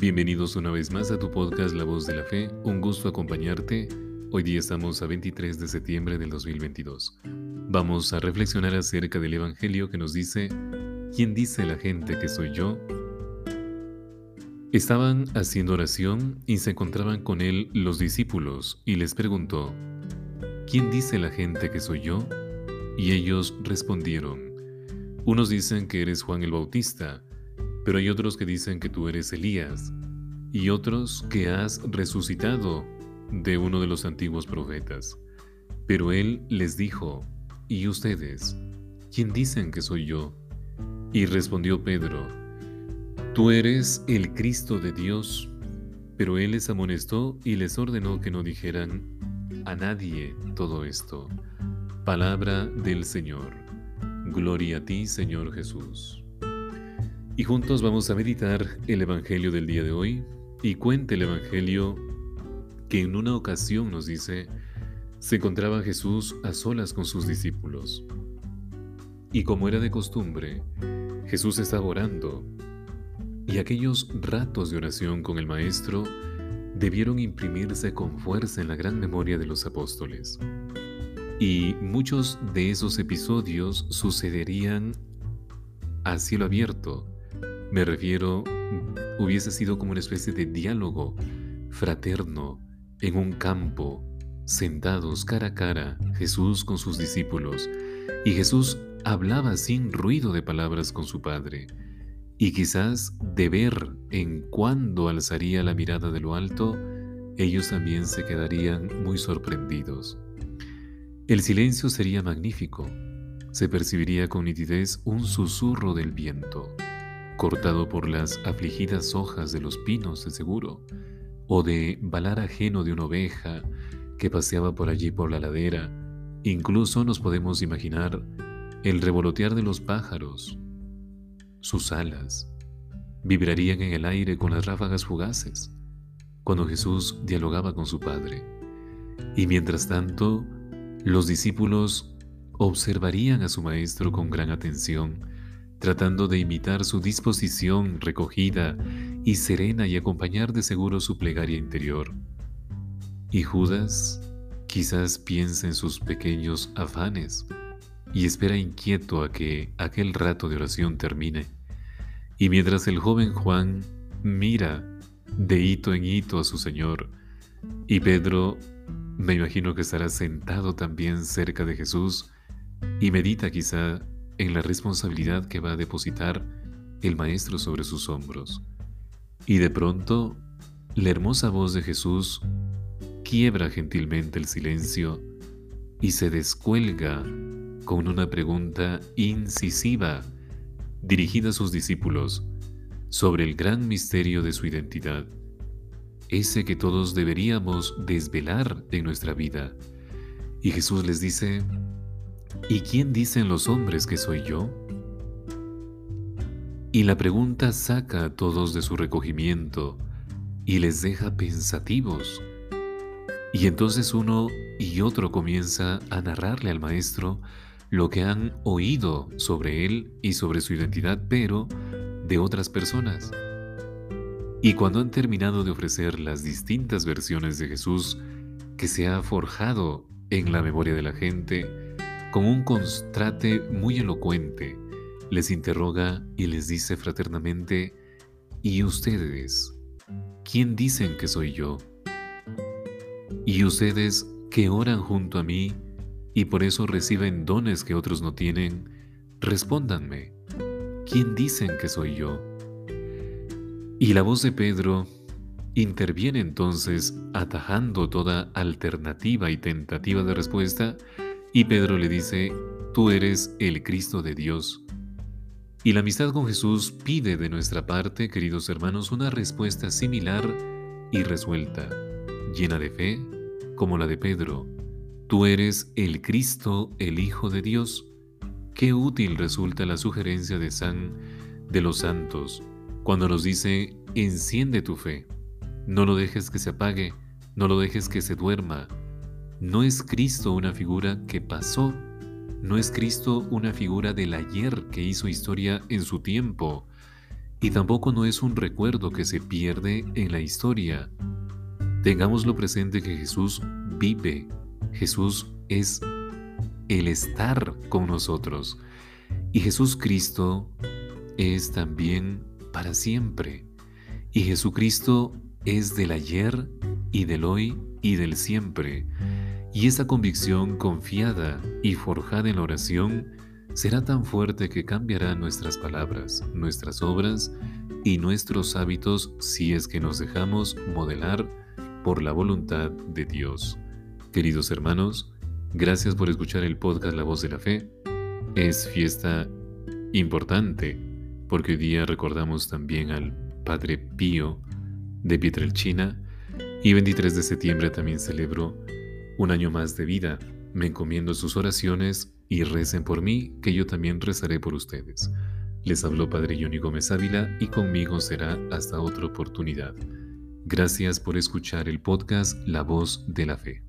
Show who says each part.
Speaker 1: Bienvenidos una vez más a tu podcast La Voz de la Fe. Un gusto acompañarte. Hoy día estamos a 23 de septiembre del 2022. Vamos a reflexionar acerca del Evangelio que nos dice, ¿quién dice la gente que soy yo? Estaban haciendo oración y se encontraban con él los discípulos y les preguntó, ¿quién dice la gente que soy yo? Y ellos respondieron, unos dicen que eres Juan el Bautista, pero hay otros que dicen que tú eres Elías, y otros que has resucitado de uno de los antiguos profetas. Pero él les dijo, ¿y ustedes? ¿Quién dicen que soy yo? Y respondió Pedro, Tú eres el Cristo de Dios. Pero él les amonestó y les ordenó que no dijeran a nadie todo esto. Palabra del Señor. Gloria a ti, Señor Jesús. Y juntos vamos a meditar el Evangelio del día de hoy y cuenta el Evangelio que en una ocasión nos dice, se encontraba Jesús a solas con sus discípulos. Y como era de costumbre, Jesús estaba orando, y aquellos ratos de oración con el Maestro debieron imprimirse con fuerza en la gran memoria de los apóstoles. Y muchos de esos episodios sucederían a cielo abierto, me refiero, hubiese sido como una especie de diálogo fraterno en un campo, sentados cara a cara, Jesús con sus discípulos, y Jesús hablaba sin ruido de palabras con su Padre, y quizás de ver en cuándo alzaría la mirada de lo alto, ellos también se quedarían muy sorprendidos. El silencio sería magnífico, se percibiría con nitidez un susurro del viento cortado por las afligidas hojas de los pinos de seguro, o de balar ajeno de una oveja que paseaba por allí por la ladera. Incluso nos podemos imaginar el revolotear de los pájaros. Sus alas vibrarían en el aire con las ráfagas fugaces cuando Jesús dialogaba con su Padre. Y mientras tanto, los discípulos observarían a su Maestro con gran atención tratando de imitar su disposición recogida y serena y acompañar de seguro su plegaria interior. Y Judas quizás piensa en sus pequeños afanes y espera inquieto a que aquel rato de oración termine. Y mientras el joven Juan mira de hito en hito a su Señor, y Pedro me imagino que estará sentado también cerca de Jesús y medita quizá en la responsabilidad que va a depositar el Maestro sobre sus hombros. Y de pronto, la hermosa voz de Jesús quiebra gentilmente el silencio y se descuelga con una pregunta incisiva dirigida a sus discípulos sobre el gran misterio de su identidad, ese que todos deberíamos desvelar en nuestra vida. Y Jesús les dice, ¿Y quién dicen los hombres que soy yo? Y la pregunta saca a todos de su recogimiento y les deja pensativos. Y entonces uno y otro comienza a narrarle al maestro lo que han oído sobre él y sobre su identidad, pero de otras personas. Y cuando han terminado de ofrecer las distintas versiones de Jesús que se ha forjado en la memoria de la gente, con un constrate muy elocuente, les interroga y les dice fraternamente, ¿y ustedes? ¿Quién dicen que soy yo? ¿Y ustedes que oran junto a mí y por eso reciben dones que otros no tienen? Respóndanme, ¿quién dicen que soy yo? Y la voz de Pedro interviene entonces atajando toda alternativa y tentativa de respuesta y Pedro le dice, tú eres el Cristo de Dios. Y la amistad con Jesús pide de nuestra parte, queridos hermanos, una respuesta similar y resuelta, llena de fe, como la de Pedro. Tú eres el Cristo, el Hijo de Dios. Qué útil resulta la sugerencia de San de los Santos cuando nos dice, enciende tu fe, no lo dejes que se apague, no lo dejes que se duerma, no es Cristo una figura que pasó, no es Cristo una figura del ayer que hizo historia en su tiempo y tampoco no es un recuerdo que se pierde en la historia. Tengámoslo presente que Jesús vive, Jesús es el estar con nosotros y Jesús Cristo es también para siempre. Y Jesucristo es del ayer y del hoy y del siempre. Y esa convicción confiada y forjada en la oración será tan fuerte que cambiará nuestras palabras, nuestras obras y nuestros hábitos si es que nos dejamos modelar por la voluntad de Dios. Queridos hermanos, gracias por escuchar el podcast La Voz de la Fe. Es fiesta importante porque hoy día recordamos también al Padre Pío de Pietrelchina y 23 de septiembre también celebro un año más de vida. Me encomiendo sus oraciones y recen por mí, que yo también rezaré por ustedes. Les habló Padre Johnny Gómez Ávila y conmigo será hasta otra oportunidad. Gracias por escuchar el podcast La Voz de la Fe.